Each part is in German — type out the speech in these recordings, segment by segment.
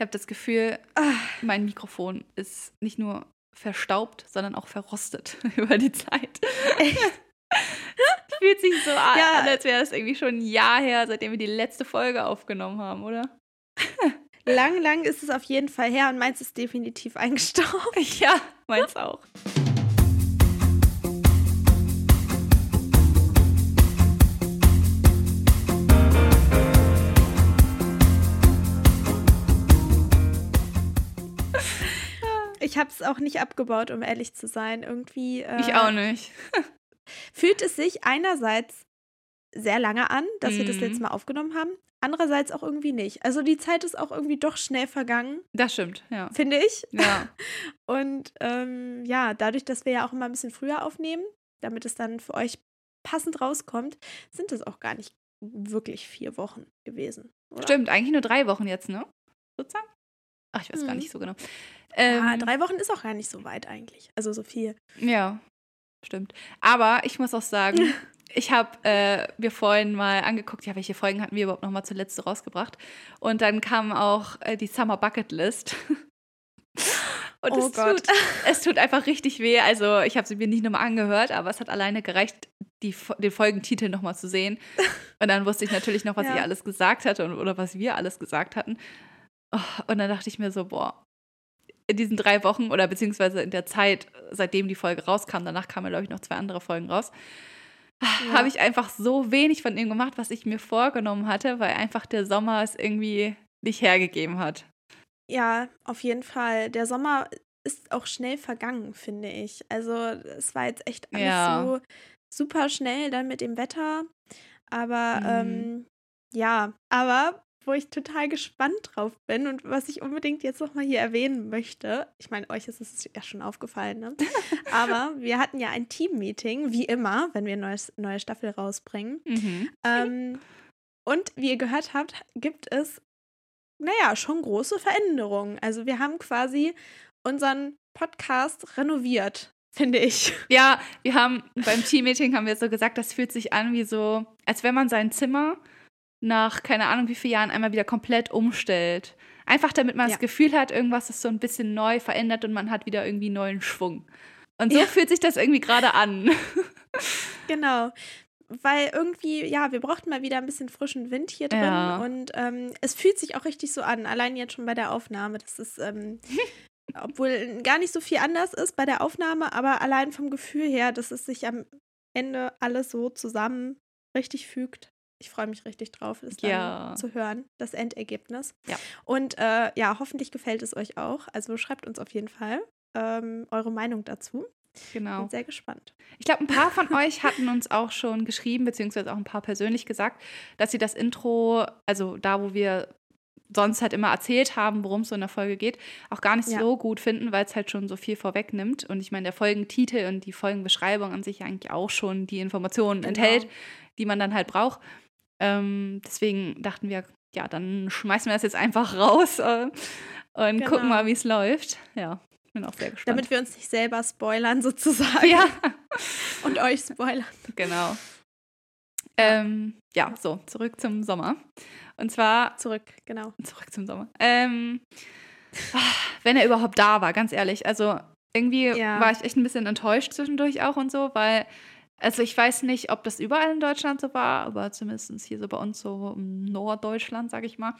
Ich habe das Gefühl, ah, mein Mikrofon ist nicht nur verstaubt, sondern auch verrostet über die Zeit. Echt? Fühlt sich so an, ja. als wäre das irgendwie schon ein Jahr her, seitdem wir die letzte Folge aufgenommen haben, oder? Lang, lang ist es auf jeden Fall her und meins ist definitiv eingestaubt. Ja, meins auch. Habe es auch nicht abgebaut, um ehrlich zu sein. Irgendwie. Äh, ich auch nicht. fühlt es sich einerseits sehr lange an, dass mm. wir das letzte mhm. Mal aufgenommen haben. Andererseits auch irgendwie nicht. Also die Zeit ist auch irgendwie doch schnell vergangen. Das stimmt, ja. Finde ich. Ja. Und ähm, ja, dadurch, dass wir ja auch immer ein bisschen früher aufnehmen, damit es dann für euch passend rauskommt, sind es auch gar nicht wirklich vier Wochen gewesen. Oder? Stimmt, eigentlich nur drei Wochen jetzt, ne? Sozusagen? Ach, ich weiß mhm. gar nicht so genau. Ähm, ja, drei Wochen ist auch gar nicht so weit eigentlich. Also so viel. Ja, stimmt. Aber ich muss auch sagen, ich habe äh, mir vorhin mal angeguckt, ja, welche Folgen hatten wir überhaupt noch mal zuletzt rausgebracht. Und dann kam auch äh, die Summer Bucket List. Und oh es, Gott. Tut, es tut einfach richtig weh. Also ich habe sie mir nicht nochmal angehört, aber es hat alleine gereicht, die, den Folgentitel nochmal zu sehen. Und dann wusste ich natürlich noch, was ja. ich alles gesagt hatte und, oder was wir alles gesagt hatten. Oh, und dann dachte ich mir so, boah, in diesen drei Wochen oder beziehungsweise in der Zeit, seitdem die Folge rauskam, danach kamen, glaube ich, noch zwei andere Folgen raus, ja. habe ich einfach so wenig von ihm gemacht, was ich mir vorgenommen hatte, weil einfach der Sommer es irgendwie nicht hergegeben hat. Ja, auf jeden Fall. Der Sommer ist auch schnell vergangen, finde ich. Also es war jetzt echt alles ja. so super schnell dann mit dem Wetter. Aber mhm. ähm, ja, aber wo ich total gespannt drauf bin und was ich unbedingt jetzt nochmal hier erwähnen möchte. Ich meine, euch ist es ja schon aufgefallen, ne? Aber wir hatten ja ein Team-Meeting, wie immer, wenn wir eine neue Staffel rausbringen. Mhm. Ähm, und wie ihr gehört habt, gibt es, naja, schon große Veränderungen. Also wir haben quasi unseren Podcast renoviert finde ich. Ja, wir haben beim Team-Meeting haben wir so gesagt, das fühlt sich an wie so, als wenn man sein Zimmer nach keine Ahnung wie vielen Jahren einmal wieder komplett umstellt. Einfach damit man ja. das Gefühl hat, irgendwas ist so ein bisschen neu verändert und man hat wieder irgendwie neuen Schwung. Und so ja. fühlt sich das irgendwie gerade an. genau. Weil irgendwie, ja, wir brauchten mal wieder ein bisschen frischen Wind hier drin. Ja. Und ähm, es fühlt sich auch richtig so an, allein jetzt schon bei der Aufnahme. Das ist, ähm, obwohl gar nicht so viel anders ist bei der Aufnahme, aber allein vom Gefühl her, dass es sich am Ende alles so zusammen richtig fügt ich freue mich richtig drauf, es ja. zu hören, das Endergebnis. Ja. Und äh, ja, hoffentlich gefällt es euch auch. Also schreibt uns auf jeden Fall ähm, eure Meinung dazu. Genau. Bin sehr gespannt. Ich glaube, ein paar von euch hatten uns auch schon geschrieben, beziehungsweise auch ein paar persönlich gesagt, dass sie das Intro, also da, wo wir sonst halt immer erzählt haben, worum es so in der Folge geht, auch gar nicht ja. so gut finden, weil es halt schon so viel vorwegnimmt. Und ich meine, der Folgentitel und die Folgenbeschreibung an sich eigentlich auch schon die Informationen genau. enthält, die man dann halt braucht. Ähm, deswegen dachten wir, ja, dann schmeißen wir das jetzt einfach raus äh, und genau. gucken mal, wie es läuft. Ja, bin auch sehr gespannt. Damit wir uns nicht selber spoilern, sozusagen. Ja. und euch spoilern. Genau. Ähm, ja, so, zurück zum Sommer. Und zwar. Zurück, genau. Zurück zum Sommer. Ähm, wenn er überhaupt da war, ganz ehrlich. Also irgendwie ja. war ich echt ein bisschen enttäuscht zwischendurch auch und so, weil also ich weiß nicht, ob das überall in Deutschland so war, aber zumindest hier so bei uns so im Norddeutschland, sag ich mal,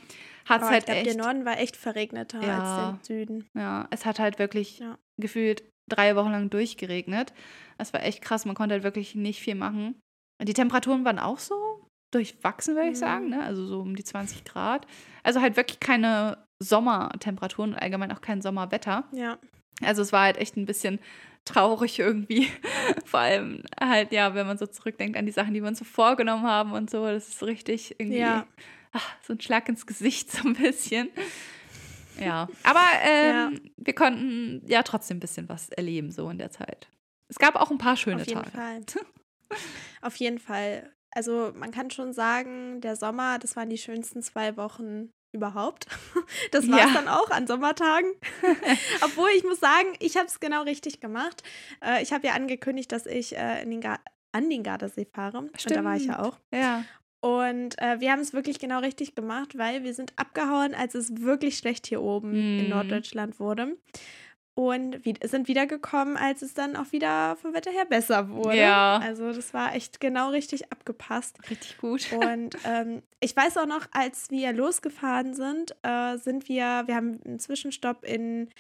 hat es halt glaub, echt. Der Norden war echt verregneter ja, als der Süden. Ja, es hat halt wirklich ja. gefühlt drei Wochen lang durchgeregnet. Das war echt krass. Man konnte halt wirklich nicht viel machen. Die Temperaturen waren auch so durchwachsen, würde ich mhm. sagen, ne? Also so um die 20 Grad. Also halt wirklich keine Sommertemperaturen, allgemein auch kein Sommerwetter. Ja. Also es war halt echt ein bisschen traurig irgendwie. Vor allem halt, ja, wenn man so zurückdenkt an die Sachen, die wir uns so vorgenommen haben und so. Das ist richtig irgendwie ja. ach, so ein Schlag ins Gesicht, so ein bisschen. Ja, aber ähm, ja. wir konnten ja trotzdem ein bisschen was erleben, so in der Zeit. Es gab auch ein paar schöne Auf jeden Tage. Fall. Auf jeden Fall. Also man kann schon sagen, der Sommer, das waren die schönsten zwei Wochen überhaupt. Das war es ja. dann auch an Sommertagen. Obwohl ich muss sagen, ich habe es genau richtig gemacht. Äh, ich habe ja angekündigt, dass ich äh, in den an den Gardasee fahre. Stimmt. Und da war ich ja auch. Ja. Und äh, wir haben es wirklich genau richtig gemacht, weil wir sind abgehauen, als es wirklich schlecht hier oben mm. in mhm. Norddeutschland wurde. Und sind wiedergekommen, als es dann auch wieder vom Wetter her besser wurde. Ja. Also das war echt genau richtig abgepasst. Richtig gut. Und ähm, ich weiß auch noch, als wir losgefahren sind, äh, sind wir, wir haben einen Zwischenstopp in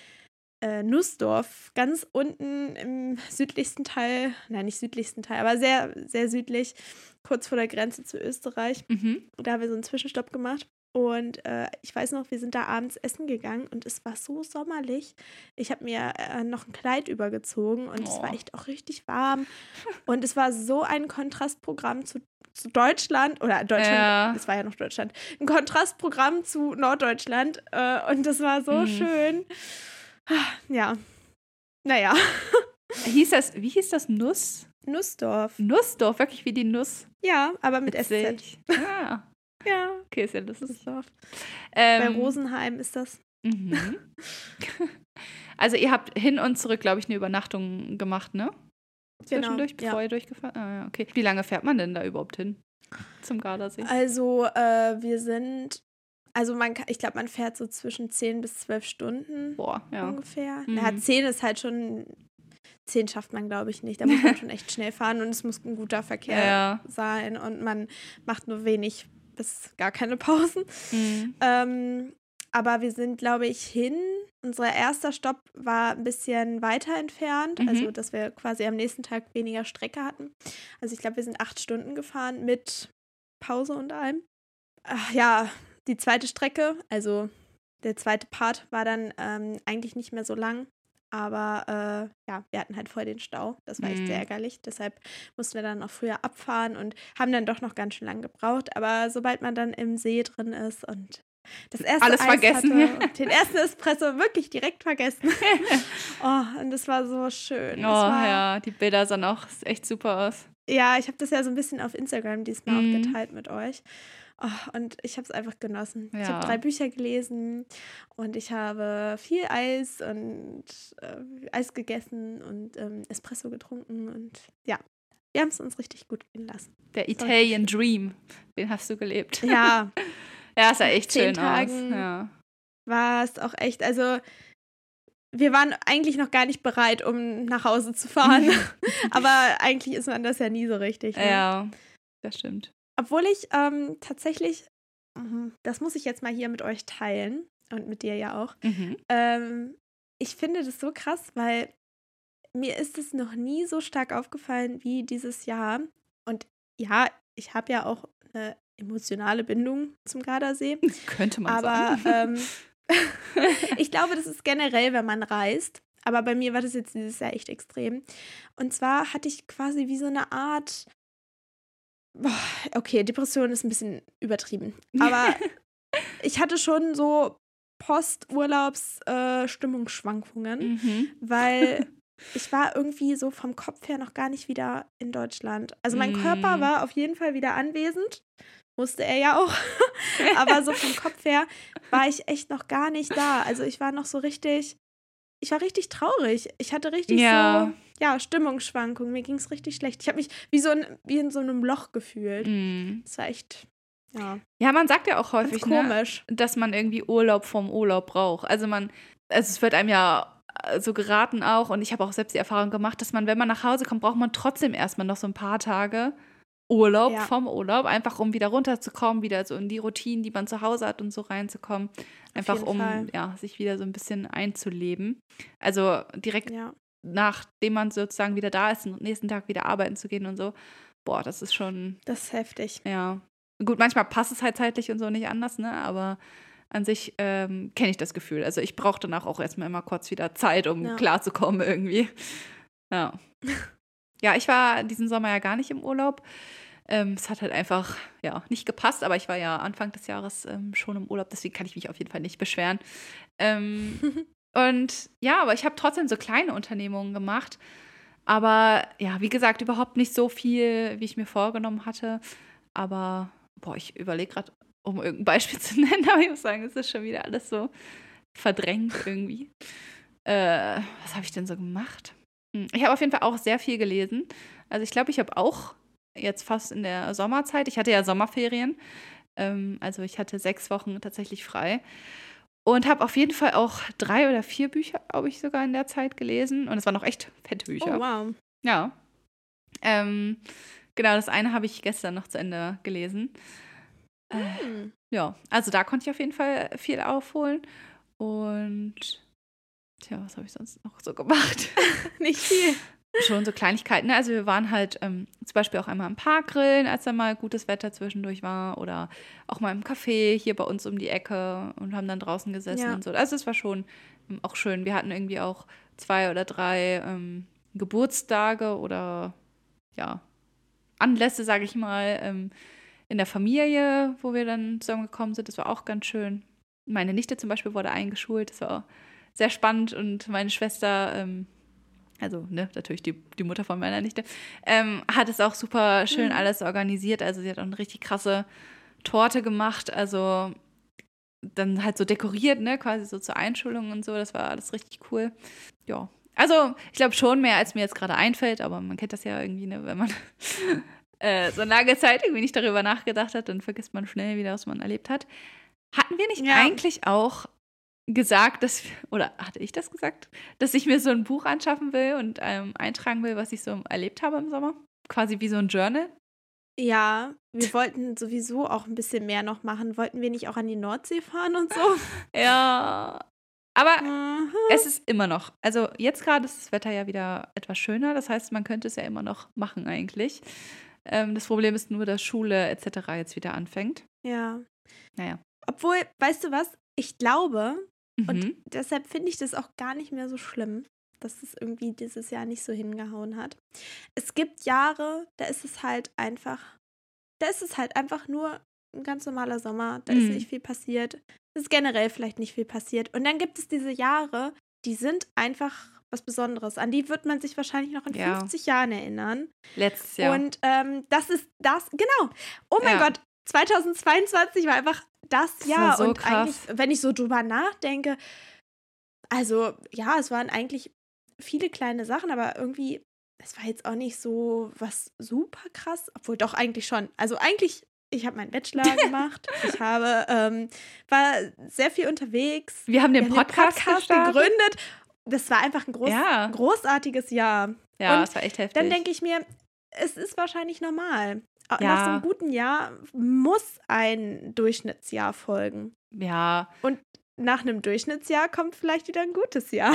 äh, Nussdorf, ganz unten im südlichsten Teil, nein, nicht südlichsten Teil, aber sehr, sehr südlich, kurz vor der Grenze zu Österreich. Mhm. Da haben wir so einen Zwischenstopp gemacht. Und äh, ich weiß noch, wir sind da abends essen gegangen und es war so sommerlich. Ich habe mir äh, noch ein Kleid übergezogen und oh. es war oh. echt auch richtig warm. Und es war so ein Kontrastprogramm zu, zu Deutschland oder Deutschland, es ja. war ja noch Deutschland, ein Kontrastprogramm zu Norddeutschland. Äh, und das war so mhm. schön. Ja. Naja. Hieß das, wie hieß das? Nuss? Nussdorf. Nussdorf, wirklich wie die Nuss. Ja, aber mit SZ. Ah. Ja. Okay, ist ja Nussdorf. Ähm, Bei Rosenheim ist das. Mhm. also ihr habt hin und zurück, glaube ich, eine Übernachtung gemacht, ne? Genau, Zwischendurch, bevor ja. ihr durchgefahren Ah ja, okay. Wie lange fährt man denn da überhaupt hin? Zum Gardasee? Also, äh, wir sind also man ich glaube, man fährt so zwischen 10 bis 12 Stunden Boah, ja. ungefähr. Mhm. Ja, 10 ist halt schon, 10 schafft man, glaube ich, nicht. Da muss man schon echt schnell fahren und es muss ein guter Verkehr ja. sein und man macht nur wenig bis gar keine Pausen. Mhm. Ähm, aber wir sind, glaube ich, hin. Unser erster Stopp war ein bisschen weiter entfernt, mhm. also dass wir quasi am nächsten Tag weniger Strecke hatten. Also ich glaube, wir sind acht Stunden gefahren mit Pause und allem. Ach, ja, die zweite Strecke, also der zweite Part, war dann ähm, eigentlich nicht mehr so lang. Aber äh, ja, wir hatten halt voll den Stau. Das war echt mhm. sehr ärgerlich. Deshalb mussten wir dann auch früher abfahren und haben dann doch noch ganz schön lang gebraucht. Aber sobald man dann im See drin ist und das erste Alles Eis vergessen. Hatte, den ersten Espresso wirklich direkt vergessen. oh, und das war so schön. Oh ja, die Bilder sahen auch echt super aus. Ja, ich habe das ja so ein bisschen auf Instagram diesmal mhm. auch geteilt mit euch. Oh, und ich habe es einfach genossen. Ja. Ich habe drei Bücher gelesen und ich habe viel Eis und äh, Eis gegessen und ähm, Espresso getrunken und ja, wir haben es uns richtig gut gehen lassen. Der Italian Dream, den hast du gelebt. Ja. ja, ist ja echt schön Tagen aus. Ja. War es auch echt, also wir waren eigentlich noch gar nicht bereit, um nach Hause zu fahren. Aber eigentlich ist man das ja nie so richtig. Ne? Ja, das stimmt. Obwohl ich ähm, tatsächlich, mhm, das muss ich jetzt mal hier mit euch teilen und mit dir ja auch. Mhm. Ähm, ich finde das so krass, weil mir ist es noch nie so stark aufgefallen wie dieses Jahr. Und ja, ich habe ja auch eine emotionale Bindung zum Gardasee. Könnte man aber, sagen. Ähm, ich glaube, das ist generell, wenn man reist. Aber bei mir war das jetzt dieses Jahr echt extrem. Und zwar hatte ich quasi wie so eine Art okay, Depression ist ein bisschen übertrieben. Aber ich hatte schon so Posturlaubs-Stimmungsschwankungen, äh, mhm. weil ich war irgendwie so vom Kopf her noch gar nicht wieder in Deutschland. Also mein mhm. Körper war auf jeden Fall wieder anwesend. Musste er ja auch. Aber so vom Kopf her war ich echt noch gar nicht da. Also ich war noch so richtig, ich war richtig traurig. Ich hatte richtig ja. so ja, Stimmungsschwankungen. Mir ging es richtig schlecht. Ich habe mich wie, so in, wie in so einem Loch gefühlt. Mm. Das war echt. Ja. ja, man sagt ja auch häufig, ne, dass man irgendwie Urlaub vom Urlaub braucht. Also man, also es wird einem ja äh, so geraten auch, und ich habe auch selbst die Erfahrung gemacht, dass man, wenn man nach Hause kommt, braucht man trotzdem erstmal noch so ein paar Tage Urlaub ja. vom Urlaub, einfach um wieder runterzukommen, wieder so in die Routinen, die man zu Hause hat und so reinzukommen. Einfach um ja, sich wieder so ein bisschen einzuleben. Also direkt ja nachdem man sozusagen wieder da ist, am nächsten Tag wieder arbeiten zu gehen und so. Boah, das ist schon. Das ist heftig. Ja. Gut, manchmal passt es halt zeitlich und so nicht anders, ne? Aber an sich ähm, kenne ich das Gefühl. Also ich brauche danach auch erstmal immer kurz wieder Zeit, um ja. klarzukommen irgendwie. Ja. ja, ich war diesen Sommer ja gar nicht im Urlaub. Ähm, es hat halt einfach ja nicht gepasst, aber ich war ja Anfang des Jahres ähm, schon im Urlaub, deswegen kann ich mich auf jeden Fall nicht beschweren. Ähm, Und ja, aber ich habe trotzdem so kleine Unternehmungen gemacht. Aber ja, wie gesagt, überhaupt nicht so viel, wie ich mir vorgenommen hatte. Aber, boah, ich überlege gerade, um irgendein Beispiel zu nennen, aber ich muss sagen, es ist schon wieder alles so verdrängt irgendwie. Äh, was habe ich denn so gemacht? Hm, ich habe auf jeden Fall auch sehr viel gelesen. Also ich glaube, ich habe auch jetzt fast in der Sommerzeit. Ich hatte ja Sommerferien. Ähm, also ich hatte sechs Wochen tatsächlich frei. Und habe auf jeden Fall auch drei oder vier Bücher, glaube ich, sogar in der Zeit gelesen. Und es waren noch echt fette Bücher. Oh, wow. Ja. Ähm, genau, das eine habe ich gestern noch zu Ende gelesen. Äh, hm. Ja, also da konnte ich auf jeden Fall viel aufholen. Und tja, was habe ich sonst noch so gemacht? Nicht viel. Schon so Kleinigkeiten. Ne? Also wir waren halt ähm, zum Beispiel auch einmal im Park grillen, als da mal gutes Wetter zwischendurch war. Oder auch mal im Café hier bei uns um die Ecke und haben dann draußen gesessen ja. und so. Also es war schon ähm, auch schön. Wir hatten irgendwie auch zwei oder drei ähm, Geburtstage oder ja, Anlässe, sage ich mal, ähm, in der Familie, wo wir dann zusammengekommen sind. Das war auch ganz schön. Meine Nichte zum Beispiel wurde eingeschult. Das war sehr spannend und meine Schwester ähm, also ne, natürlich die, die Mutter von meiner Nichte, ähm, hat es auch super schön mhm. alles organisiert. Also sie hat auch eine richtig krasse Torte gemacht, also dann halt so dekoriert, ne, quasi so zur Einschulung und so. Das war alles richtig cool. Ja. Also, ich glaube schon mehr, als mir jetzt gerade einfällt, aber man kennt das ja irgendwie, ne, wenn man äh, so lange Zeit irgendwie nicht darüber nachgedacht hat, dann vergisst man schnell wieder, was man erlebt hat. Hatten wir nicht ja. eigentlich auch gesagt, dass, oder hatte ich das gesagt, dass ich mir so ein Buch anschaffen will und ähm, eintragen will, was ich so erlebt habe im Sommer? Quasi wie so ein Journal? Ja, wir wollten sowieso auch ein bisschen mehr noch machen. Wollten wir nicht auch an die Nordsee fahren und so? ja. Aber mhm. es ist immer noch. Also jetzt gerade ist das Wetter ja wieder etwas schöner. Das heißt, man könnte es ja immer noch machen eigentlich. Ähm, das Problem ist nur, dass Schule etc. jetzt wieder anfängt. Ja. Naja. Obwohl, weißt du was? Ich glaube, Mhm. Und deshalb finde ich das auch gar nicht mehr so schlimm, dass es irgendwie dieses Jahr nicht so hingehauen hat. Es gibt Jahre, da ist es halt einfach, da ist es halt einfach nur ein ganz normaler Sommer, da mhm. ist nicht viel passiert. Es ist generell vielleicht nicht viel passiert. Und dann gibt es diese Jahre, die sind einfach was Besonderes. An die wird man sich wahrscheinlich noch in ja. 50 Jahren erinnern. Letztes Jahr. Und ähm, das ist das, genau. Oh mein ja. Gott, 2022 war einfach das Jahr. So und krass. eigentlich, wenn ich so drüber nachdenke, also ja, es waren eigentlich viele kleine Sachen, aber irgendwie, es war jetzt auch nicht so was super krass, obwohl doch eigentlich schon. Also eigentlich, ich habe meinen Bachelor gemacht, ich habe, ähm, war sehr viel unterwegs. Wir haben den Wir Podcast, haben den Podcast gegründet. Das war einfach ein groß, ja. großartiges Jahr. Ja, es war echt heftig. Dann denke ich mir, es ist wahrscheinlich normal. Ja. Nach so einem guten Jahr muss ein Durchschnittsjahr folgen. Ja. Und nach einem Durchschnittsjahr kommt vielleicht wieder ein gutes Jahr.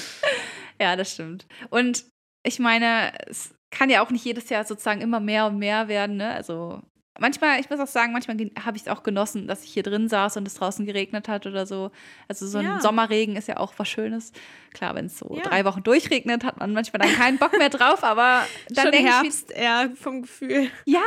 ja, das stimmt. Und ich meine, es kann ja auch nicht jedes Jahr sozusagen immer mehr und mehr werden. Ne? Also manchmal, ich muss auch sagen, manchmal habe ich es auch genossen, dass ich hier drin saß und es draußen geregnet hat oder so. Also so ein ja. Sommerregen ist ja auch was Schönes. Klar, wenn es so ja. drei Wochen durchregnet, hat man manchmal dann keinen Bock mehr drauf, aber dann denke Herbst ich, eher vom Gefühl. Ja,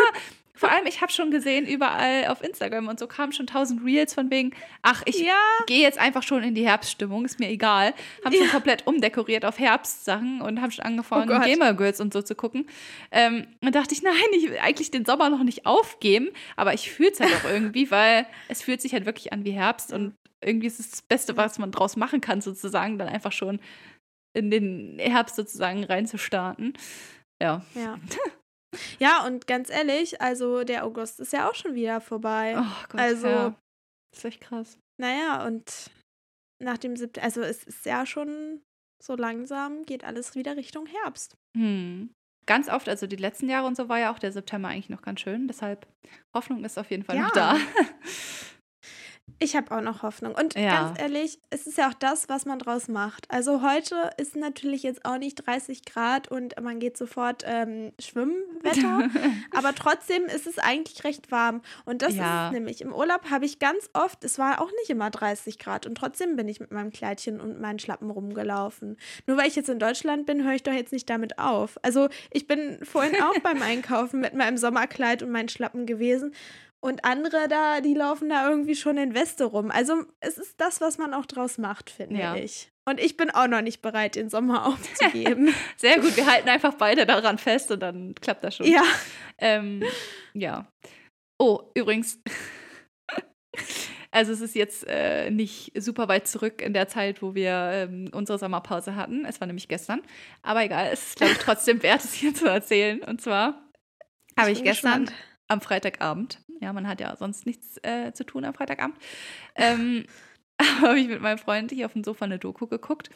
vor allem, ich habe schon gesehen, überall auf Instagram und so kamen schon tausend Reels von wegen, ach, ich ja. gehe jetzt einfach schon in die Herbststimmung, ist mir egal. Haben ja. schon komplett umdekoriert auf Herbstsachen und haben schon angefangen, oh Gamer Girls und so zu gucken. Ähm, und dachte ich, nein, ich will eigentlich den Sommer noch nicht aufgeben, aber ich fühle es halt auch irgendwie, weil es fühlt sich halt wirklich an wie Herbst und irgendwie ist es das Beste, was man draus machen kann, sozusagen, dann einfach schon in den Herbst sozusagen reinzustarten. Ja. Ja. Ja, und ganz ehrlich, also der August ist ja auch schon wieder vorbei. Oh Gott, also, ja. Das ist echt krass. Naja, und nach dem siebten, also es ist ja schon so langsam, geht alles wieder Richtung Herbst. Hm. Ganz oft, also die letzten Jahre und so war ja auch der September eigentlich noch ganz schön. Deshalb Hoffnung ist auf jeden Fall ja. noch da. Ich habe auch noch Hoffnung. Und ja. ganz ehrlich, es ist ja auch das, was man draus macht. Also heute ist natürlich jetzt auch nicht 30 Grad und man geht sofort ähm, Schwimmwetter. aber trotzdem ist es eigentlich recht warm. Und das ja. ist es nämlich. Im Urlaub habe ich ganz oft, es war auch nicht immer 30 Grad und trotzdem bin ich mit meinem Kleidchen und meinen Schlappen rumgelaufen. Nur weil ich jetzt in Deutschland bin, höre ich doch jetzt nicht damit auf. Also ich bin vorhin auch beim Einkaufen mit meinem Sommerkleid und meinen Schlappen gewesen. Und andere da, die laufen da irgendwie schon in Weste rum. Also es ist das, was man auch draus macht, finde ja. ich. Und ich bin auch noch nicht bereit, den Sommer aufzugeben. Sehr gut, wir halten einfach beide daran fest und dann klappt das schon. Ja. Ähm, ja. Oh, übrigens. Also es ist jetzt äh, nicht super weit zurück in der Zeit, wo wir ähm, unsere Sommerpause hatten. Es war nämlich gestern. Aber egal, es ist, glaube ich, trotzdem wert, es hier zu erzählen. Und zwar Habe ich, gestern gespannt. am Freitagabend, ja, man hat ja sonst nichts äh, zu tun am Freitagabend, ähm, habe ich mit meinem Freund hier auf dem Sofa eine Doku geguckt.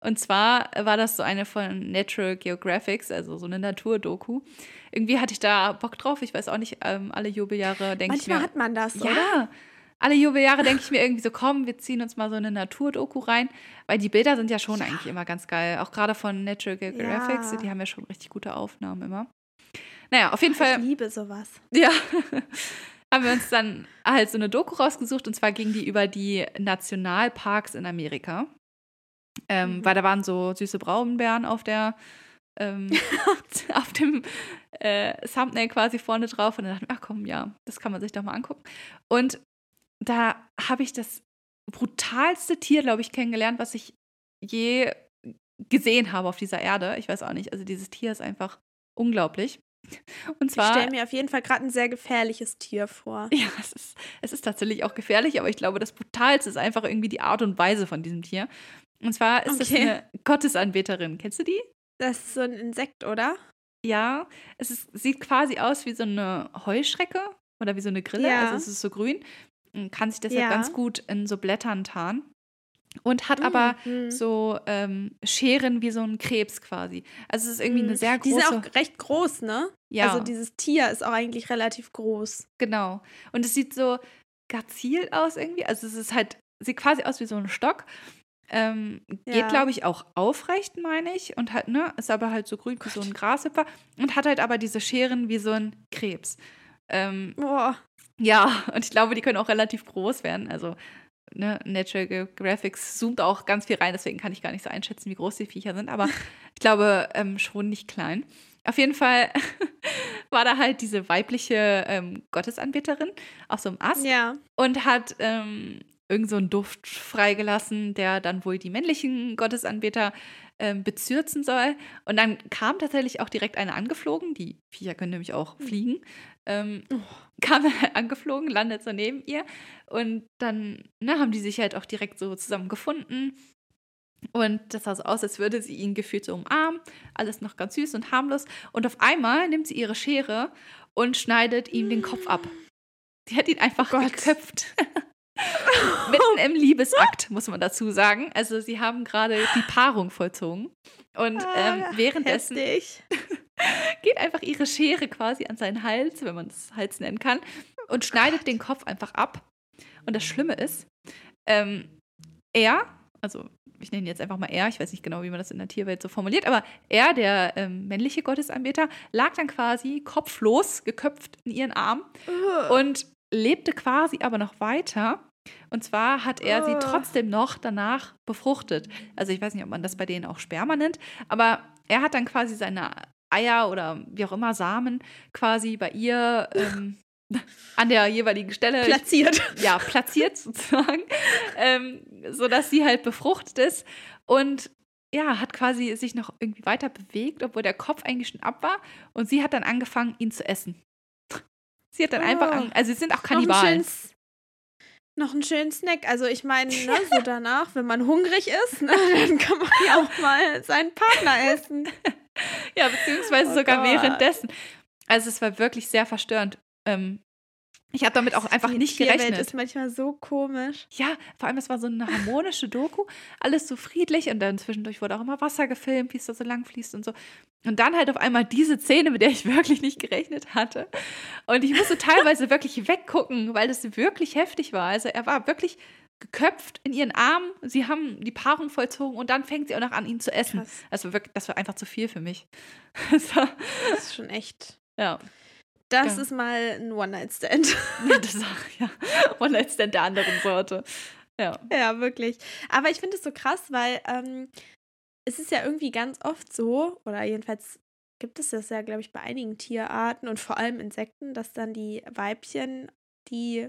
Und zwar war das so eine von Natural Geographics, also so eine Naturdoku. Irgendwie hatte ich da Bock drauf. Ich weiß auch nicht, ähm, alle Jubeljahre denke ich mir. Manchmal hat man das, ja, oder? Alle Jubeljahre denke ich mir irgendwie so, komm, wir ziehen uns mal so eine Naturdoku rein. Weil die Bilder sind ja schon ja. eigentlich immer ganz geil. Auch gerade von Natural Geographics, ja. die haben ja schon richtig gute Aufnahmen immer. Naja, auf jeden Fall. Ich liebe sowas. Ja. haben wir uns dann halt so eine Doku rausgesucht und zwar ging die über die Nationalparks in Amerika. Ähm, mhm. Weil da waren so süße Braunbären auf der ähm, auf dem äh, Thumbnail quasi vorne drauf und dann dachte ich, ach komm, ja, das kann man sich doch mal angucken. Und da habe ich das brutalste Tier, glaube ich, kennengelernt, was ich je gesehen habe auf dieser Erde. Ich weiß auch nicht, also dieses Tier ist einfach unglaublich. Und zwar. Ich stelle mir auf jeden Fall gerade ein sehr gefährliches Tier vor. Ja, es ist, es ist tatsächlich auch gefährlich, aber ich glaube, das Brutalste ist einfach irgendwie die Art und Weise von diesem Tier. Und zwar ist okay. das eine Gottesanbeterin. Kennst du die? Das ist so ein Insekt, oder? Ja, es ist, sieht quasi aus wie so eine Heuschrecke oder wie so eine Grille. Ja. Also es ist so grün. Man kann sich deshalb ja. ganz gut in so Blättern tarnen und hat mhm. aber mhm. so ähm, Scheren wie so ein Krebs quasi. Also es ist irgendwie mhm. eine sehr große. Die sind auch recht groß, ne? Ja. Also dieses Tier ist auch eigentlich relativ groß. Genau. Und es sieht so gazil aus irgendwie. Also es ist halt, sieht quasi aus wie so ein Stock. Ähm, ja. Geht, glaube ich, auch aufrecht, meine ich. Und hat, ne, ist aber halt so grün wie so ein Grashüpfer. Und hat halt aber diese Scheren wie so ein Krebs. Ähm, Boah. Ja, und ich glaube, die können auch relativ groß werden. Also ne, Natural Geographic zoomt auch ganz viel rein, deswegen kann ich gar nicht so einschätzen, wie groß die Viecher sind, aber ich glaube ähm, schon nicht klein. Auf jeden Fall war da halt diese weibliche ähm, Gottesanbeterin auf so einem Ast ja. und hat ähm, irgend so einen Duft freigelassen, der dann wohl die männlichen Gottesanbeter ähm, bezürzen soll. Und dann kam tatsächlich auch direkt eine angeflogen. Die Viecher können nämlich auch hm. fliegen. Ähm, oh. Kam angeflogen, landet so neben ihr. Und dann ne, haben die sich halt auch direkt so zusammen gefunden. Und das sah so aus, als würde sie ihn gefühlt so umarmen. Alles noch ganz süß und harmlos. Und auf einmal nimmt sie ihre Schere und schneidet ihm den Kopf ab. Die hat ihn einfach oh geköpft. Mitten im Liebesakt, muss man dazu sagen. Also sie haben gerade die Paarung vollzogen. Und ah, ähm, währenddessen geht einfach ihre Schere quasi an seinen Hals, wenn man es Hals nennen kann, und schneidet oh den Kopf einfach ab. Und das Schlimme ist, ähm, er, also ich nenne ihn jetzt einfach mal er, ich weiß nicht genau, wie man das in der Tierwelt so formuliert, aber er, der ähm, männliche Gottesanbeter, lag dann quasi kopflos, geköpft in ihren Arm uh. und lebte quasi aber noch weiter. Und zwar hat er oh. sie trotzdem noch danach befruchtet. Also ich weiß nicht, ob man das bei denen auch Sperma nennt, aber er hat dann quasi seine Eier oder wie auch immer Samen quasi bei ihr ähm, an der jeweiligen Stelle platziert. Ja, platziert sozusagen, ähm, sodass sie halt befruchtet ist und ja, hat quasi sich noch irgendwie weiter bewegt, obwohl der Kopf eigentlich schon ab war und sie hat dann angefangen, ihn zu essen. Sie hat dann oh, einfach, an, also sie sind auch Kannibalen. Noch ein, noch einen schönen Snack. Also ich meine, ne, so danach, wenn man hungrig ist, ne, dann kann man ja auch mal seinen Partner essen. ja, beziehungsweise oh sogar Gott. währenddessen. Also es war wirklich sehr verstörend. Ähm, ich habe damit auch einfach Die nicht gerechnet. ist manchmal so komisch. Ja, vor allem, es war so eine harmonische Doku, alles so friedlich und dann zwischendurch wurde auch immer Wasser gefilmt, wie es da so lang fließt und so. Und dann halt auf einmal diese Szene, mit der ich wirklich nicht gerechnet hatte. Und ich musste teilweise wirklich weggucken, weil das wirklich heftig war. Also er war wirklich geköpft in ihren Armen. Sie haben die Paarung vollzogen und dann fängt sie auch noch an, ihn zu essen. Krass. Das war wirklich, das war einfach zu viel für mich. Das, war, das ist schon echt. Ja. Das ja. ist mal ein One-Night-Stand. Ja, das auch, ja. One-Night-Stand der anderen Sorte. Ja. Ja, wirklich. Aber ich finde es so krass, weil ähm, es ist ja irgendwie ganz oft so, oder jedenfalls gibt es das ja, glaube ich, bei einigen Tierarten und vor allem Insekten, dass dann die Weibchen die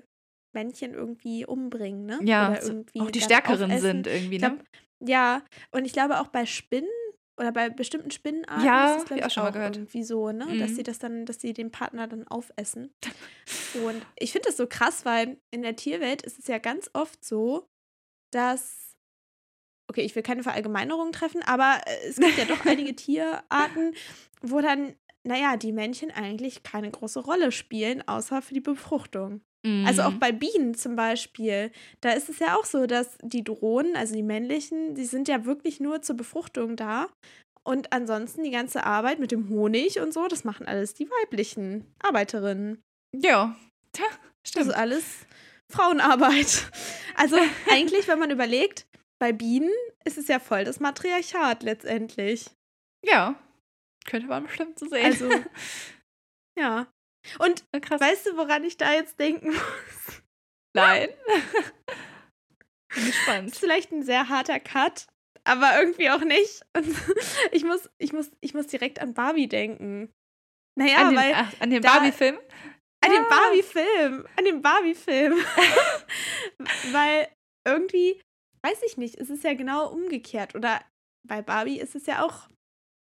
Männchen irgendwie umbringen, ne? Ja, oder irgendwie auch die Stärkeren sind irgendwie, ne? Glaub, ja, und ich glaube auch bei Spinnen oder bei bestimmten Spinnenarten ja, ist das, ich, auch schon mal gehört. irgendwie so, ne? Mhm. Dass sie das dann, dass sie den Partner dann aufessen. Und ich finde das so krass, weil in der Tierwelt ist es ja ganz oft so, dass okay, ich will keine Verallgemeinerung treffen, aber äh, es gibt ja doch einige Tierarten, wo dann naja, die Männchen eigentlich keine große Rolle spielen, außer für die Befruchtung. Also auch Mhm. bei Bienen zum Beispiel, da ist es ja auch so, dass die Drohnen, also die männlichen, die sind ja wirklich nur zur Befruchtung da. Und ansonsten die ganze Arbeit mit dem Honig und so, das machen alles die weiblichen Arbeiterinnen. Ja. Tja, Das stimmt. ist alles Frauenarbeit. Also eigentlich, wenn man überlegt, bei Bienen ist es ja voll das Matriarchat letztendlich. Ja. Könnte man bestimmt so sehen. Also, ja. Und krass. weißt du, woran ich da jetzt denken muss? Nein. Bin gespannt. ist vielleicht ein sehr harter Cut, aber irgendwie auch nicht. Ich muss, ich muss, ich muss direkt an Barbie denken. Naja, an den, weil ach, an den da- Barbie-Film? an den. Barbie-Film, an den Barbie-Film. weil irgendwie, weiß ich nicht, es ist ja genau umgekehrt. Oder bei Barbie ist es ja auch,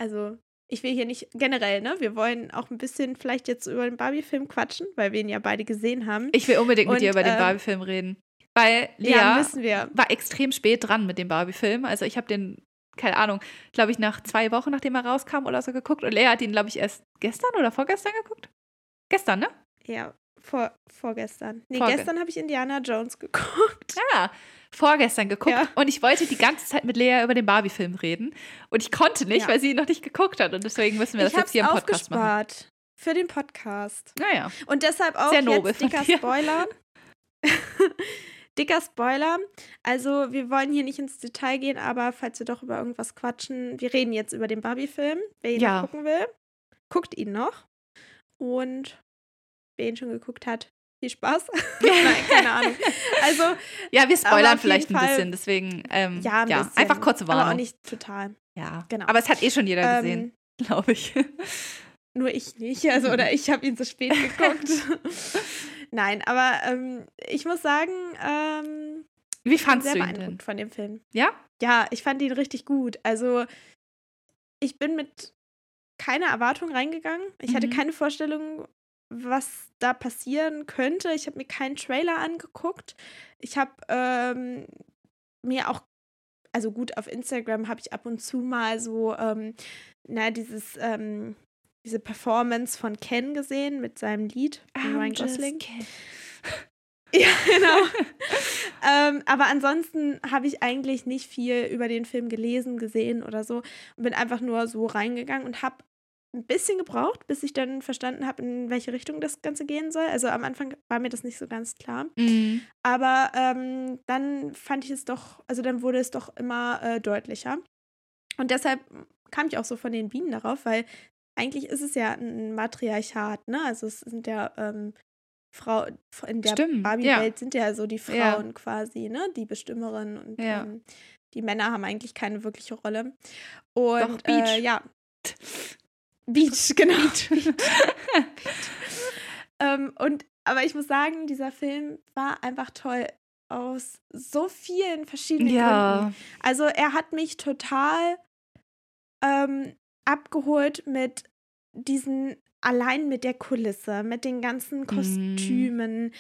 also ich will hier nicht generell, ne? Wir wollen auch ein bisschen vielleicht jetzt über den Barbie-Film quatschen, weil wir ihn ja beide gesehen haben. Ich will unbedingt mit Und, dir über den ähm, Barbie-Film reden. Weil Lea ja, müssen wir. war extrem spät dran mit dem Barbie-Film. Also ich habe den, keine Ahnung, glaube ich, nach zwei Wochen, nachdem er rauskam oder so geguckt. Und Lea hat ihn, glaube ich, erst gestern oder vorgestern geguckt. Gestern, ne? Ja, vor, vorgestern. Nee, Vorge- gestern habe ich Indiana Jones geguckt. Ja, vorgestern geguckt. Ja. Und ich wollte die ganze Zeit mit Lea über den Barbie-Film reden. Und ich konnte nicht, Ja. weil sie ihn noch nicht geguckt hat. Und deswegen müssen wir das ich jetzt hier im Podcast machen. aufgespart für den Podcast. Naja. Und deshalb auch Sehr nobel jetzt dicker. Spoiler. dicker Spoiler. Also, wir wollen hier nicht ins Detail gehen, aber falls wir doch über irgendwas quatschen, wir reden jetzt über den Barbie-Film. Wer ihn Ja. noch gucken will, guckt ihn noch. Und wer ihn schon geguckt hat, viel Spaß. Nein, keine Ahnung. Also, Ja, wir spoilern vielleicht ein Fall- bisschen. Deswegen, ähm, ja, ein bisschen. einfach kurze Warnung. Aber auch nicht total. ja, genau. Aber es hat eh schon jeder gesehen, Ähm, glaube ich. Nur ich nicht. Also, oder ich habe ihn so spät geguckt. Nein, aber ähm, ich muss sagen, ähm, Wie ich bin fandst sehr du ihn denn? von dem Film. Ja? Ja, ich fand ihn richtig gut. Also, ich bin mit keiner Erwartung reingegangen. Ich hatte Mhm. keine Vorstellung, was da passieren könnte. Ich habe mir keinen Trailer angeguckt. Ich habe ähm, mir auch, also gut, auf Instagram habe ich ab und zu mal so, ähm, na, dieses, ähm, diese Performance von Ken gesehen mit seinem Lied von Ryan Gosling. Ja, genau. ähm, aber ansonsten habe ich eigentlich nicht viel über den Film gelesen, gesehen oder so. Und bin einfach nur so reingegangen und habe ein bisschen gebraucht, bis ich dann verstanden habe, in welche Richtung das Ganze gehen soll. Also am Anfang war mir das nicht so ganz klar. Mhm. Aber ähm, dann fand ich es doch, also dann wurde es doch immer äh, deutlicher. Und deshalb kam ich auch so von den Bienen darauf, weil eigentlich ist es ja ein Matriarchat, ne? Also es sind ja ähm, Frau in der Barbie-Welt sind ja so die Ja. Frauen quasi, ne? Die Bestimmerin und Ja. ähm, die Männer haben eigentlich keine wirkliche Rolle. Und Doch, Beach. Äh, ja. Beach, genau. Beach. ähm, und aber ich muss sagen, dieser Film war einfach toll aus so vielen verschiedenen Gründen. Ja. Also er hat mich total ähm, abgeholt mit diesen, allein mit der Kulisse, mit den ganzen Kostümen.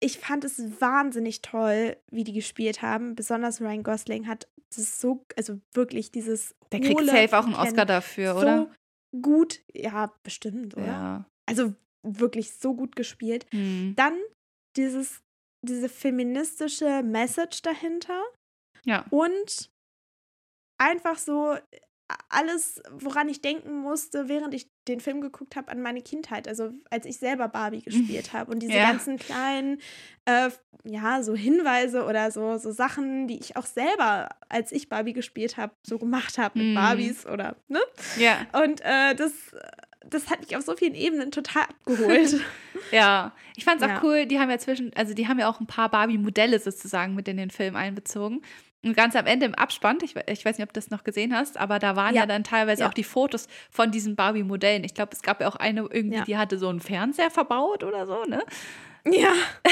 Ich fand es wahnsinnig toll, wie die gespielt haben. Besonders Ryan Gosling hat das so, also wirklich dieses. Der kriegt safe auch einen Oscar dafür, so oder? Gut, ja, bestimmt, oder? Ja. Also wirklich so gut gespielt. Hm. Dann dieses, diese feministische Message dahinter Ja. und einfach so alles, woran ich denken musste, während ich den Film geguckt habe, an meine Kindheit. Also als ich selber Barbie gespielt habe und diese Ja. ganzen kleinen, äh, ja, so Hinweise oder so, so Sachen, die ich auch selber, als ich Barbie gespielt habe, so gemacht habe mit Mhm. Barbies oder, ne? Ja. Und äh, das, das hat mich auf so vielen Ebenen total abgeholt. Ja, ich fand's auch Ja. cool, die haben ja zwischen, also die haben ja auch ein paar Barbie-Modelle sozusagen mit in den Film einbezogen. Und ganz am Ende im Abspann, ich, ich weiß nicht, ob du das noch gesehen hast, aber da waren ja, Ja. dann teilweise Ja. auch die Fotos von diesen Barbie-Modellen. Ich glaube, es gab ja auch eine irgendwie, Ja. die hatte so einen Fernseher verbaut oder so, ne? ja.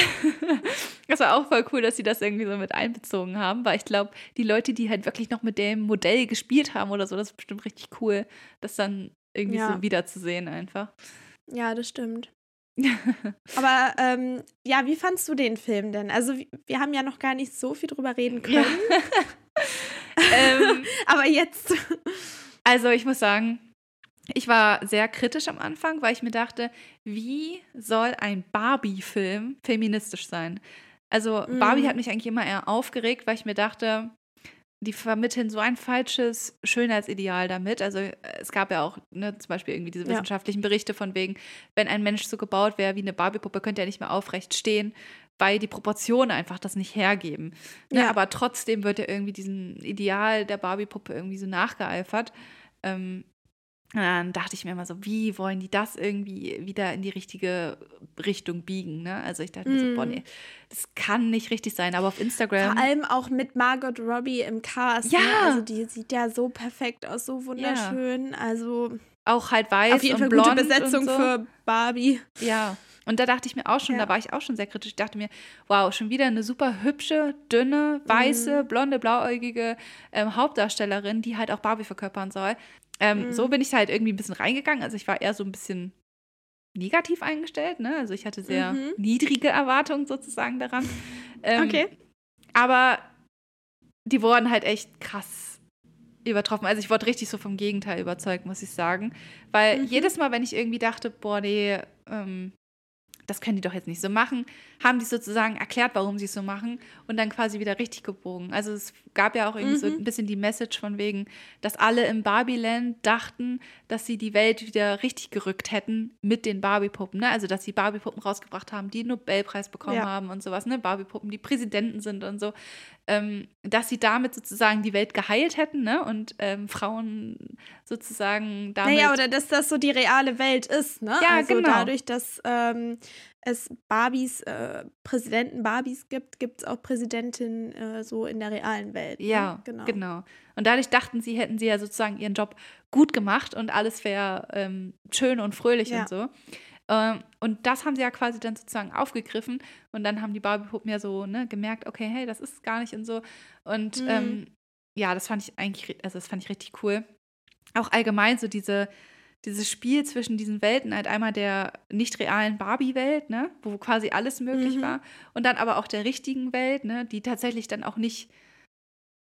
Das war auch voll cool, dass sie das irgendwie so mit einbezogen haben, weil ich glaube, die Leute, die halt wirklich noch mit dem Modell gespielt haben oder so, das ist bestimmt richtig cool, das dann irgendwie so wiederzusehen einfach. Ja, das stimmt. Aber ähm, ja, wie fandst du den Film denn? Also wir- haben ja noch gar nicht so viel drüber reden Ja. können. ähm, Aber jetzt. Also ich muss sagen, ich war sehr kritisch am Anfang, weil ich mir dachte, wie soll ein Barbie-Film feministisch sein? Also mhm. Barbie hat mich eigentlich immer eher aufgeregt, weil ich mir dachte, die vermitteln so ein falsches Schönheitsideal damit. Also äh, es gab ja auch ne, zum Beispiel irgendwie diese wissenschaftlichen ja. Berichte von wegen, wenn ein Mensch so gebaut wäre wie eine Barbie-Puppe, könnte er nicht mehr aufrecht stehen, weil die Proportionen einfach das nicht hergeben. Ne? Ja. Aber trotzdem wird ja irgendwie diesem Ideal der Barbie-Puppe irgendwie so nachgeeifert. Ähm, dann dachte ich mir immer so, wie wollen die das irgendwie wieder in die richtige Richtung biegen? Ne? Also ich dachte mm. so, boah, mm. nee, das kann nicht richtig sein. Aber auf Instagram. Vor allem auch mit Margot Robbie im Cast. Ne? Ja. Ne? Also die sieht ja so perfekt aus, so wunderschön. Ja. Also. Auch halt weiß auf jeden und Fall blond gute Besetzung so. für Barbie. Ja. Und da dachte ich mir auch schon, ja. da war ich auch schon sehr kritisch. Ich dachte mir, wow, schon wieder eine super hübsche, dünne, weiße, mhm. blonde, blauäugige ähm, Hauptdarstellerin, die halt auch Barbie verkörpern soll. Ähm, mhm. So bin ich halt irgendwie ein bisschen reingegangen. Also ich war eher so ein bisschen negativ eingestellt. Ne? Also ich hatte sehr mhm. niedrige Erwartungen sozusagen daran. Ähm, okay. Aber die wurden halt echt krass übertroffen. Also ich wurde richtig so vom Gegenteil überzeugt, muss ich sagen. Weil mhm. jedes Mal, wenn ich irgendwie dachte, boah, nee, ähm, das können die doch jetzt nicht so machen, haben die sozusagen erklärt, warum sie es so machen und dann quasi wieder richtig gebogen. Also es gab ja auch irgendwie mhm. so ein bisschen die Message von wegen, dass alle im Barbie-Land dachten, dass sie die Welt wieder richtig gerückt hätten mit den Barbie-Puppen. Ne? Also dass sie Barbie-Puppen rausgebracht haben, die einen Nobelpreis bekommen ja. haben und sowas, ne? Barbie-Puppen, die Präsidenten sind und so. Ähm, dass sie damit sozusagen die Welt geheilt hätten ne? und ähm, Frauen sozusagen damit. Naja, oder dass das so die reale Welt ist, ne? Ja, also genau. dadurch, dass ähm, es Barbies, äh, Präsidenten Barbies gibt, gibt es auch Präsidentinnen äh, so in der realen Welt. Ne? Ja, genau. genau. Und dadurch dachten sie, hätten sie ja sozusagen ihren Job gut gemacht und alles wäre ähm, schön und fröhlich ja. und so. Ähm, und das haben sie ja quasi dann sozusagen aufgegriffen und dann haben die Barbie-Puppen ja so ne, gemerkt, okay, hey, das ist gar nicht und so. Und mhm. ähm, ja, das fand ich eigentlich, also das fand ich richtig cool. Auch allgemein so diese dieses Spiel zwischen diesen Welten, halt einmal der nicht realen Barbie-Welt, ne, wo quasi alles möglich mhm. war, und dann aber auch der richtigen Welt, ne, die tatsächlich dann auch nicht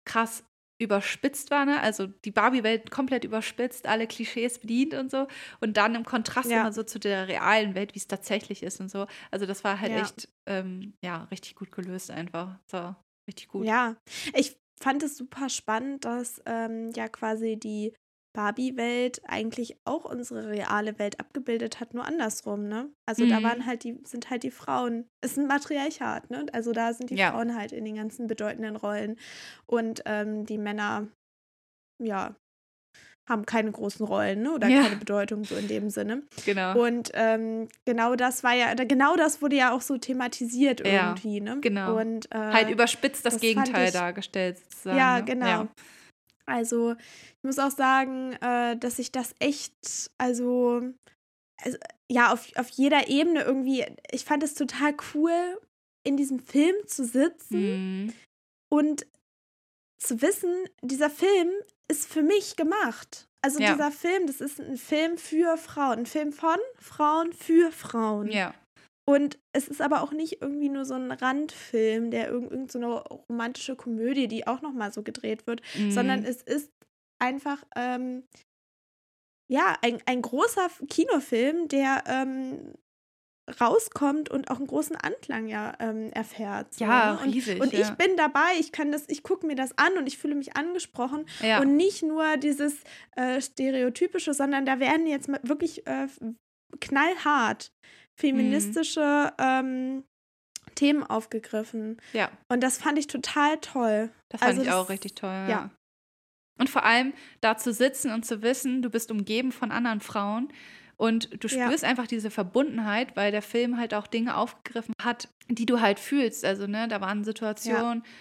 krass überspitzt war, ne? Also die Barbie-Welt komplett überspitzt, alle Klischees bedient und so. Und dann im Kontrast ja. immer so zu der realen Welt, wie es tatsächlich ist und so. Also das war halt ja. echt, ähm, ja, richtig gut gelöst einfach. So, richtig gut. Ja, ich fand es super spannend, dass ähm, ja quasi die Barbie-Welt eigentlich auch unsere reale Welt abgebildet hat, nur andersrum, ne? Also mhm. da waren halt die, sind halt die Frauen, es ist ein Matriarchat, ne? Also da sind die ja. Frauen halt in den ganzen bedeutenden Rollen. Und ähm, die Männer, ja, haben keine großen Rollen, ne? Oder ja. keine Bedeutung so in dem Sinne. Genau. Und ähm, genau das war ja, genau das wurde ja auch so thematisiert irgendwie, ja, ne? Genau. Und äh, halt überspitzt das, das Gegenteil ich, dargestellt sozusagen. Ja, ne? genau. Ja. Also, ich muss auch sagen, äh, dass ich das echt, also, also ja, auf, auf jeder Ebene irgendwie, ich fand es total cool, in diesem Film zu sitzen mhm. und zu wissen, dieser Film ist für mich gemacht. Also ja. dieser Film, das ist ein Film für Frauen, ein Film von Frauen für Frauen. Ja. Und es ist aber auch nicht irgendwie nur so ein Randfilm, der irgendeine so eine romantische Komödie, die auch nochmal so gedreht wird, mhm. sondern es ist einfach, ähm, ja, ein, ein großer Kinofilm, der ähm, rauskommt und auch einen großen Anklang ja ähm, erfährt. So, ja, ne? riesig. Und, und ich bin dabei, ich kann das, ich gucke mir das an und ich fühle mich angesprochen. Ja. Und nicht nur dieses äh, Stereotypische, sondern da werden jetzt wirklich äh, knallhart feministische mhm. ähm, Themen aufgegriffen. Ja. Und das fand ich total toll. Das fand also ich auch richtig toll. Ja. ja. Und vor allem da zu sitzen und zu wissen, du bist umgeben von anderen Frauen und du spürst ja. einfach diese Verbundenheit, weil der Film halt auch Dinge aufgegriffen hat, die du halt fühlst. Also, ne, da waren Situationen, ja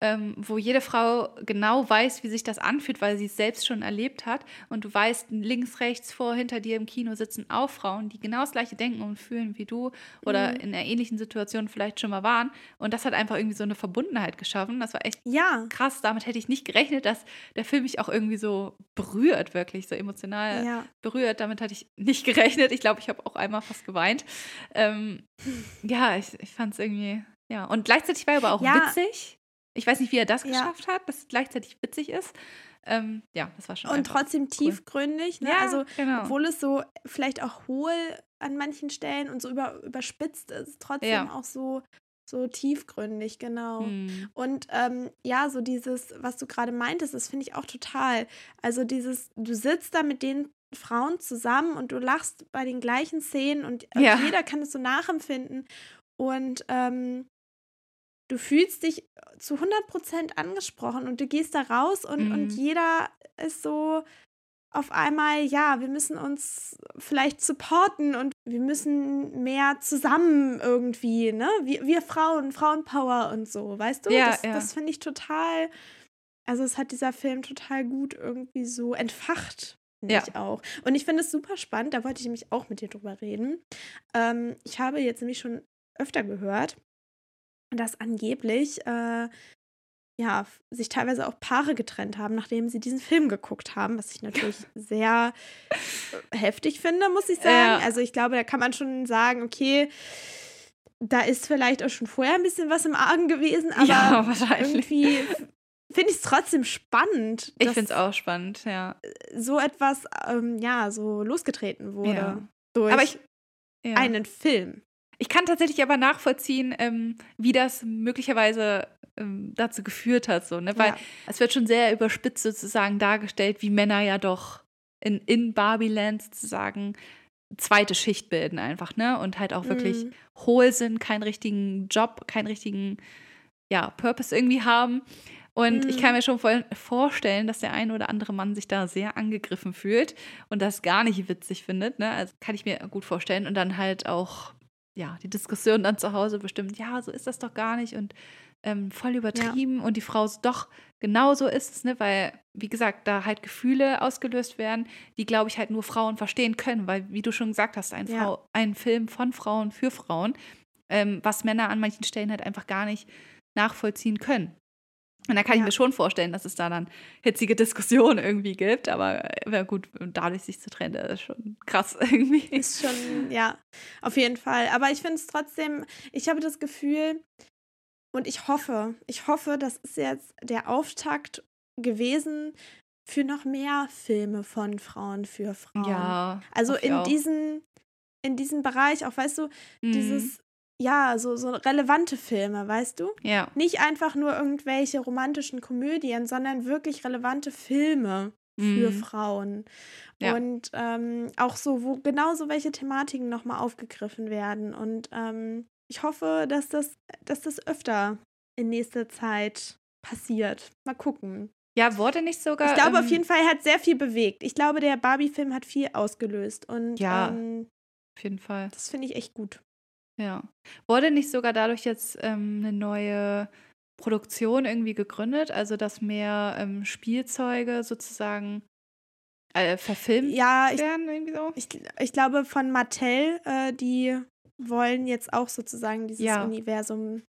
ähm, wo jede Frau genau weiß, wie sich das anfühlt, weil sie es selbst schon erlebt hat. Und du weißt, links, rechts, vor, hinter dir im Kino sitzen auch Frauen, die genau das gleiche denken und fühlen wie du oder mhm. in einer ähnlichen Situation vielleicht schon mal waren. Und das hat einfach irgendwie so eine Verbundenheit geschaffen. Das war echt ja. krass. Damit hätte ich nicht gerechnet, dass der Film mich auch irgendwie so berührt, wirklich so emotional ja. berührt. Damit hatte ich nicht gerechnet. Ich glaube, ich habe auch einmal fast geweint. Ähm, ja, ich, ich fand es irgendwie, ja. Und gleichzeitig war er aber auch ja. witzig. Ich weiß nicht, wie er das ja. geschafft hat, dass es gleichzeitig witzig ist. Ähm, ja, das war schon. Und trotzdem cool. tiefgründig, ne? Ja, also, genau. obwohl es so vielleicht auch hohl an manchen Stellen und so über, überspitzt ist, trotzdem ja. auch so so tiefgründig, genau. Mhm. Und ähm, ja, so dieses, was du gerade meintest, das finde ich auch total. Also dieses, du sitzt da mit den Frauen zusammen und du lachst bei den gleichen Szenen und ja. jeder kann es so nachempfinden. Und ähm, du fühlst dich zu 100% angesprochen und du gehst da raus und, mhm. und jeder ist so, auf einmal, ja, wir müssen uns vielleicht supporten und wir müssen mehr zusammen irgendwie, ne? Wir, wir Frauen, Frauenpower und so, weißt du? Ja, das, ja. das finde ich total, also es hat dieser Film total gut irgendwie so entfacht, ja. ich auch. Und ich finde es super spannend, da wollte ich nämlich auch mit dir drüber reden. Ähm, ich habe jetzt nämlich schon öfter gehört, dass angeblich äh, ja, sich teilweise auch Paare getrennt haben, nachdem sie diesen Film geguckt haben, was ich natürlich sehr äh, heftig finde, muss ich sagen. Ja. Also ich glaube, da kann man schon sagen, okay, da ist vielleicht auch schon vorher ein bisschen was im Argen gewesen, aber ja, irgendwie finde ich es trotzdem spannend. Ich finde es auch spannend, ja. So etwas, ähm, ja, so losgetreten wurde. Ja. Durch ich, ja. einen Film. Ich kann tatsächlich aber nachvollziehen, ähm, wie das möglicherweise ähm, dazu geführt hat, so, ne? Weil ja. es wird schon sehr überspitzt sozusagen dargestellt, wie Männer ja doch in, in Barbieland sozusagen zweite Schicht bilden einfach, ne? Und halt auch wirklich mhm. hohl sind, keinen richtigen Job, keinen richtigen, ja, Purpose irgendwie haben. Und mhm. ich kann mir schon vorstellen, dass der eine oder andere Mann sich da sehr angegriffen fühlt und das gar nicht witzig findet. Ne? Also kann ich mir gut vorstellen. Und dann halt auch, ja, die Diskussion dann zu Hause bestimmt, ja, so ist das doch gar nicht. Und ähm, voll übertrieben ja. und die Frau doch genauso ist es, ne? weil, wie gesagt, da halt Gefühle ausgelöst werden, die, glaube ich, halt nur Frauen verstehen können, weil, wie du schon gesagt hast, ein, ja. Frau, ein Film von Frauen für Frauen, ähm, was Männer an manchen Stellen halt einfach gar nicht nachvollziehen können. Und da kann ja. ich mir schon vorstellen, dass es da dann hitzige Diskussionen irgendwie gibt, aber wäre gut, dadurch sich zu trennen, das ist schon krass irgendwie. Ist schon, ja, auf jeden Fall. Aber ich finde es trotzdem, ich habe das Gefühl, und ich hoffe, ich hoffe, das ist jetzt der Auftakt gewesen für noch mehr Filme von Frauen für Frauen. Ja. Also in diesem, in diesem Bereich, auch weißt du, mhm. dieses, ja, so, so relevante Filme, weißt du? Ja. Nicht einfach nur irgendwelche romantischen Komödien, sondern wirklich relevante Filme für mhm. Frauen. Ja. Und ähm, auch so, wo genauso welche Thematiken nochmal aufgegriffen werden. Und ähm, ich hoffe, dass das, dass das öfter in nächster Zeit passiert. Mal gucken. Ja, wurde nicht sogar. Ich glaube ähm, auf jeden Fall, hat sehr viel bewegt. Ich glaube, der Barbie-Film hat viel ausgelöst. Und ja, ähm, auf jeden Fall. Das finde ich echt gut. Ja. Wurde nicht sogar dadurch jetzt ähm, eine neue Produktion irgendwie gegründet? Also, dass mehr ähm, Spielzeuge sozusagen äh, verfilmt ja, werden? Irgendwie so? Ich, ich glaube von Mattel, äh, die wollen jetzt auch sozusagen dieses ja. Universum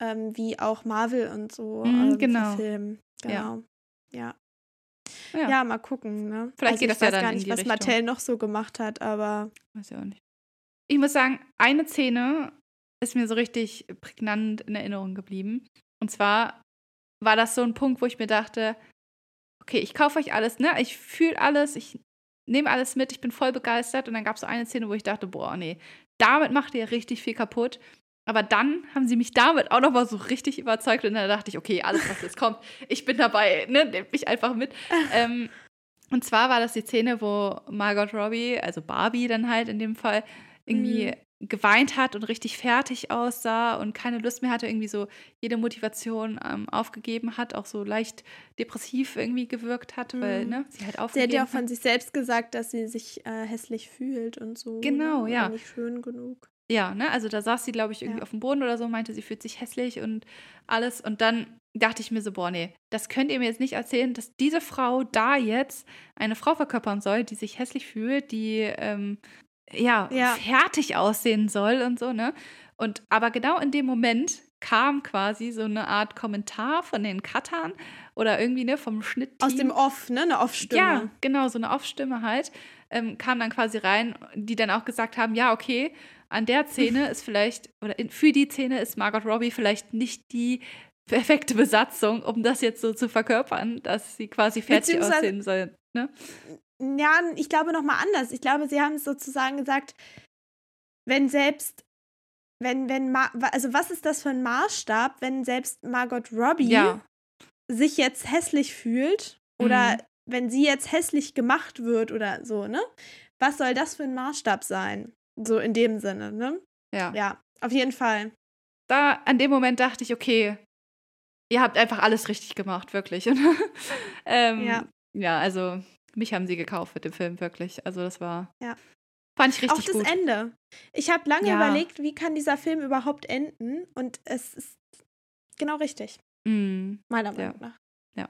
ähm, wie auch Marvel und so mm, ähm, genau. verfilmen. Genau. Ja. ja. ja. mal gucken. Ne? Vielleicht also geht das ja dann gar nicht, was Richtung. Mattel noch so gemacht hat, aber. Weiß ich auch nicht. Ich muss sagen, eine Szene ist mir so richtig prägnant in Erinnerung geblieben. Und zwar war das so ein Punkt, wo ich mir dachte, okay, ich kaufe euch alles, ne? Ich fühle alles, ich nehme alles mit, ich bin voll begeistert. Und dann gab es so eine Szene, wo ich dachte, boah, nee, damit macht ihr richtig viel kaputt. Aber dann haben sie mich damit auch nochmal so richtig überzeugt und dann dachte ich, okay, alles, was jetzt kommt, ich bin dabei, ne, nehmt mich einfach mit. ähm, und zwar war das die Szene, wo Margot Robbie, also Barbie dann halt in dem Fall, irgendwie mhm. geweint hat und richtig fertig aussah und keine Lust mehr hatte, irgendwie so jede Motivation ähm, aufgegeben hat, auch so leicht depressiv irgendwie gewirkt hat, mhm. weil ne, sie halt aufgegeben Sie hat ja auch von sich selbst gesagt, dass sie sich äh, hässlich fühlt und so. Genau, ne? ja. Nicht schön genug. Ja, ne, also da saß sie, glaube ich, irgendwie ja. auf dem Boden oder so, meinte, sie fühlt sich hässlich und alles. Und dann dachte ich mir so, boah, nee, das könnt ihr mir jetzt nicht erzählen, dass diese Frau da jetzt eine Frau verkörpern soll, die sich hässlich fühlt, die ähm, ja, ja, fertig aussehen soll und so, ne? Und aber genau in dem Moment kam quasi so eine Art Kommentar von den Cuttern oder irgendwie, ne, vom Schnitt. Aus dem Off, ne? Eine Off-Stimme. Ja, genau, so eine Off-Stimme halt. Ähm, kam dann quasi rein, die dann auch gesagt haben, ja, okay, an der Szene ist vielleicht, oder in, für die Szene ist Margot Robbie vielleicht nicht die perfekte Besatzung, um das jetzt so zu verkörpern, dass sie quasi fertig aussehen soll. Ne? Ja, ich glaube noch mal anders. Ich glaube, sie haben sozusagen gesagt, wenn selbst wenn, wenn, also was ist das für ein Maßstab, wenn selbst Margot Robbie ja. sich jetzt hässlich fühlt oder mhm. wenn sie jetzt hässlich gemacht wird oder so, ne? Was soll das für ein Maßstab sein? So in dem Sinne, ne? Ja. Ja, auf jeden Fall. Da, an dem Moment dachte ich, okay, ihr habt einfach alles richtig gemacht, wirklich. ähm, ja. Ja, also mich haben sie gekauft mit dem Film, wirklich. Also das war. Ja. Fand ich richtig gut. Auch das gut. Ende. Ich habe lange ja. überlegt, wie kann dieser Film überhaupt enden? Und es ist genau richtig. Mm. Meiner Meinung ja. nach. Ja.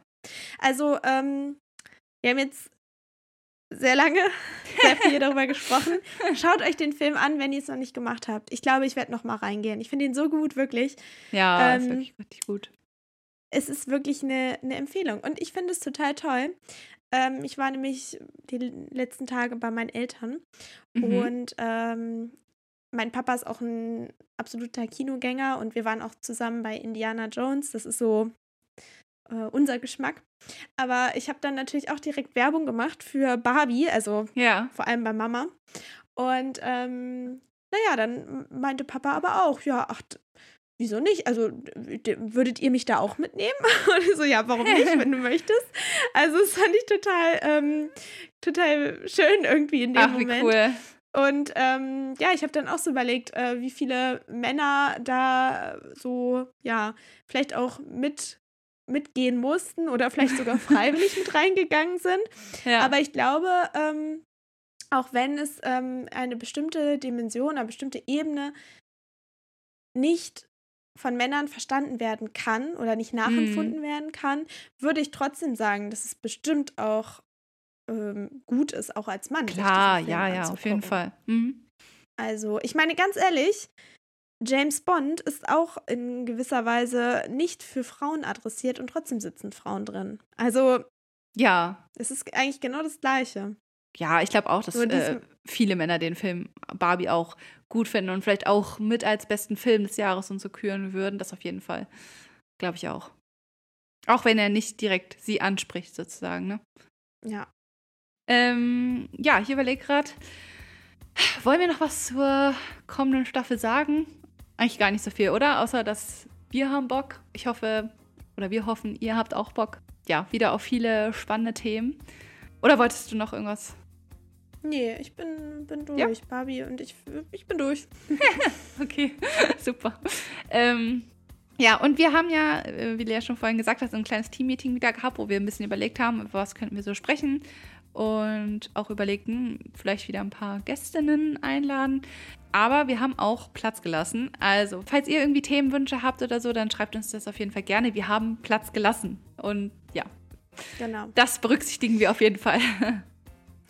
Also, ähm, wir haben jetzt sehr lange, sehr viel darüber gesprochen. Schaut euch den Film an, wenn ihr es noch nicht gemacht habt. Ich glaube, ich werde noch mal reingehen. Ich finde ihn so gut, wirklich. Ja, ähm, ist wirklich richtig gut. Es ist wirklich eine, eine Empfehlung. Und ich finde es total toll. Ähm, ich war nämlich die letzten Tage bei meinen Eltern mhm. und ähm, mein Papa ist auch ein absoluter Kinogänger und wir waren auch zusammen bei Indiana Jones. Das ist so äh, unser Geschmack. Aber ich habe dann natürlich auch direkt Werbung gemacht für Barbie, also ja. vor allem bei Mama. Und ähm, naja, dann meinte Papa aber auch, ja, ach, wieso nicht? Also würdet ihr mich da auch mitnehmen? Und so, ja, warum nicht, wenn du möchtest? Also das fand ich total, ähm, total schön irgendwie in dem Ach, Moment. Wie cool. Und ähm, ja, ich habe dann auch so überlegt, äh, wie viele Männer da so, ja, vielleicht auch mit mitgehen mussten oder vielleicht sogar freiwillig mit reingegangen sind. Ja. Aber ich glaube, ähm, auch wenn es ähm, eine bestimmte Dimension, eine bestimmte Ebene nicht von Männern verstanden werden kann oder nicht nachempfunden mm. werden kann, würde ich trotzdem sagen, dass es bestimmt auch ähm, gut ist, auch als Mann. Klar, ja, ja, auf jeden Fall. Mhm. Also, ich meine, ganz ehrlich, James Bond ist auch in gewisser Weise nicht für Frauen adressiert und trotzdem sitzen Frauen drin. Also, ja. Es ist eigentlich genau das Gleiche. Ja, ich glaube auch, dass äh, viele Männer den Film Barbie auch gut finden und vielleicht auch mit als besten Film des Jahres und so küren würden. Das auf jeden Fall. Glaube ich auch. Auch wenn er nicht direkt sie anspricht, sozusagen, ne? Ja. Ähm, ja, ich überlege gerade, wollen wir noch was zur kommenden Staffel sagen? Eigentlich gar nicht so viel, oder? Außer, dass wir haben Bock. Ich hoffe, oder wir hoffen, ihr habt auch Bock. Ja, wieder auf viele spannende Themen. Oder wolltest du noch irgendwas Nee, ich bin, bin durch, ja? Barbie, und ich, ich bin durch. okay, super. Ähm, ja, und wir haben ja, äh, wie Lea schon vorhin gesagt hat, so ein kleines Team-Meeting wieder gehabt, wo wir ein bisschen überlegt haben, über was könnten wir so sprechen und auch überlegten, vielleicht wieder ein paar Gästinnen einladen. Aber wir haben auch Platz gelassen. Also, falls ihr irgendwie Themenwünsche habt oder so, dann schreibt uns das auf jeden Fall gerne. Wir haben Platz gelassen. Und ja, genau. das berücksichtigen wir auf jeden Fall.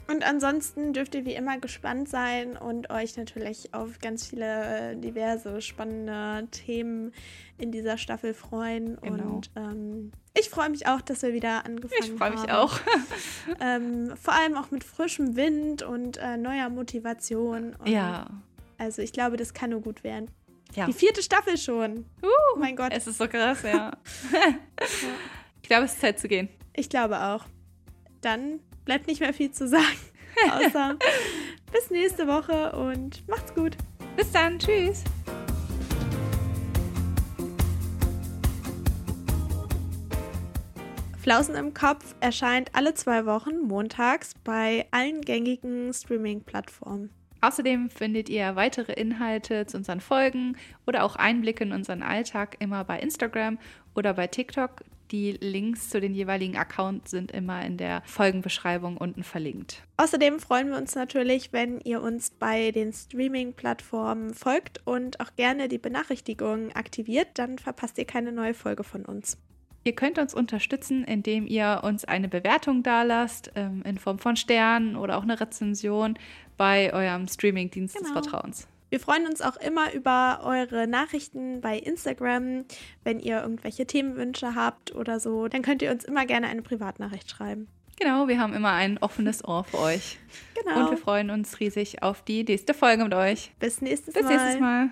Und ansonsten dürft ihr wie immer gespannt sein und euch natürlich auf ganz viele äh, diverse spannende Themen in dieser Staffel freuen. Genau. Und ähm, ich freue mich auch, dass wir wieder angefangen haben. Ich freue mich auch. ähm, vor allem auch mit frischem Wind und äh, neuer Motivation. Und ja. Also ich glaube, das kann nur gut werden. Ja. Die vierte Staffel schon. Uh, oh mein Gott. Es ist so krass, ja. ich glaube, es ist Zeit zu gehen. Ich glaube auch. Dann bleibt nicht mehr viel zu sagen. Außer bis nächste Woche und macht's gut. Bis dann. Tschüss. Flausen im Kopf erscheint alle zwei Wochen montags bei allen gängigen Streaming-Plattformen. Außerdem findet ihr weitere Inhalte zu unseren Folgen oder auch Einblicke in unseren Alltag immer bei Instagram oder bei TikTok. Die Links zu den jeweiligen Accounts sind immer in der Folgenbeschreibung unten verlinkt. Außerdem freuen wir uns natürlich, wenn ihr uns bei den Streaming-Plattformen folgt und auch gerne die Benachrichtigungen aktiviert, dann verpasst ihr keine neue Folge von uns. Ihr könnt uns unterstützen, indem ihr uns eine Bewertung dalasst, ähm, in Form von Sternen oder auch eine Rezension bei eurem Streaming-Dienst genau. des Vertrauens. Wir freuen uns auch immer über eure Nachrichten bei Instagram. Wenn ihr irgendwelche Themenwünsche habt oder so, dann könnt ihr uns immer gerne eine Privatnachricht schreiben. Genau, wir haben immer ein offenes Ohr für euch. Genau. Und wir freuen uns riesig auf die nächste Folge mit euch. Bis nächstes Bis Mal. Bis nächstes Mal.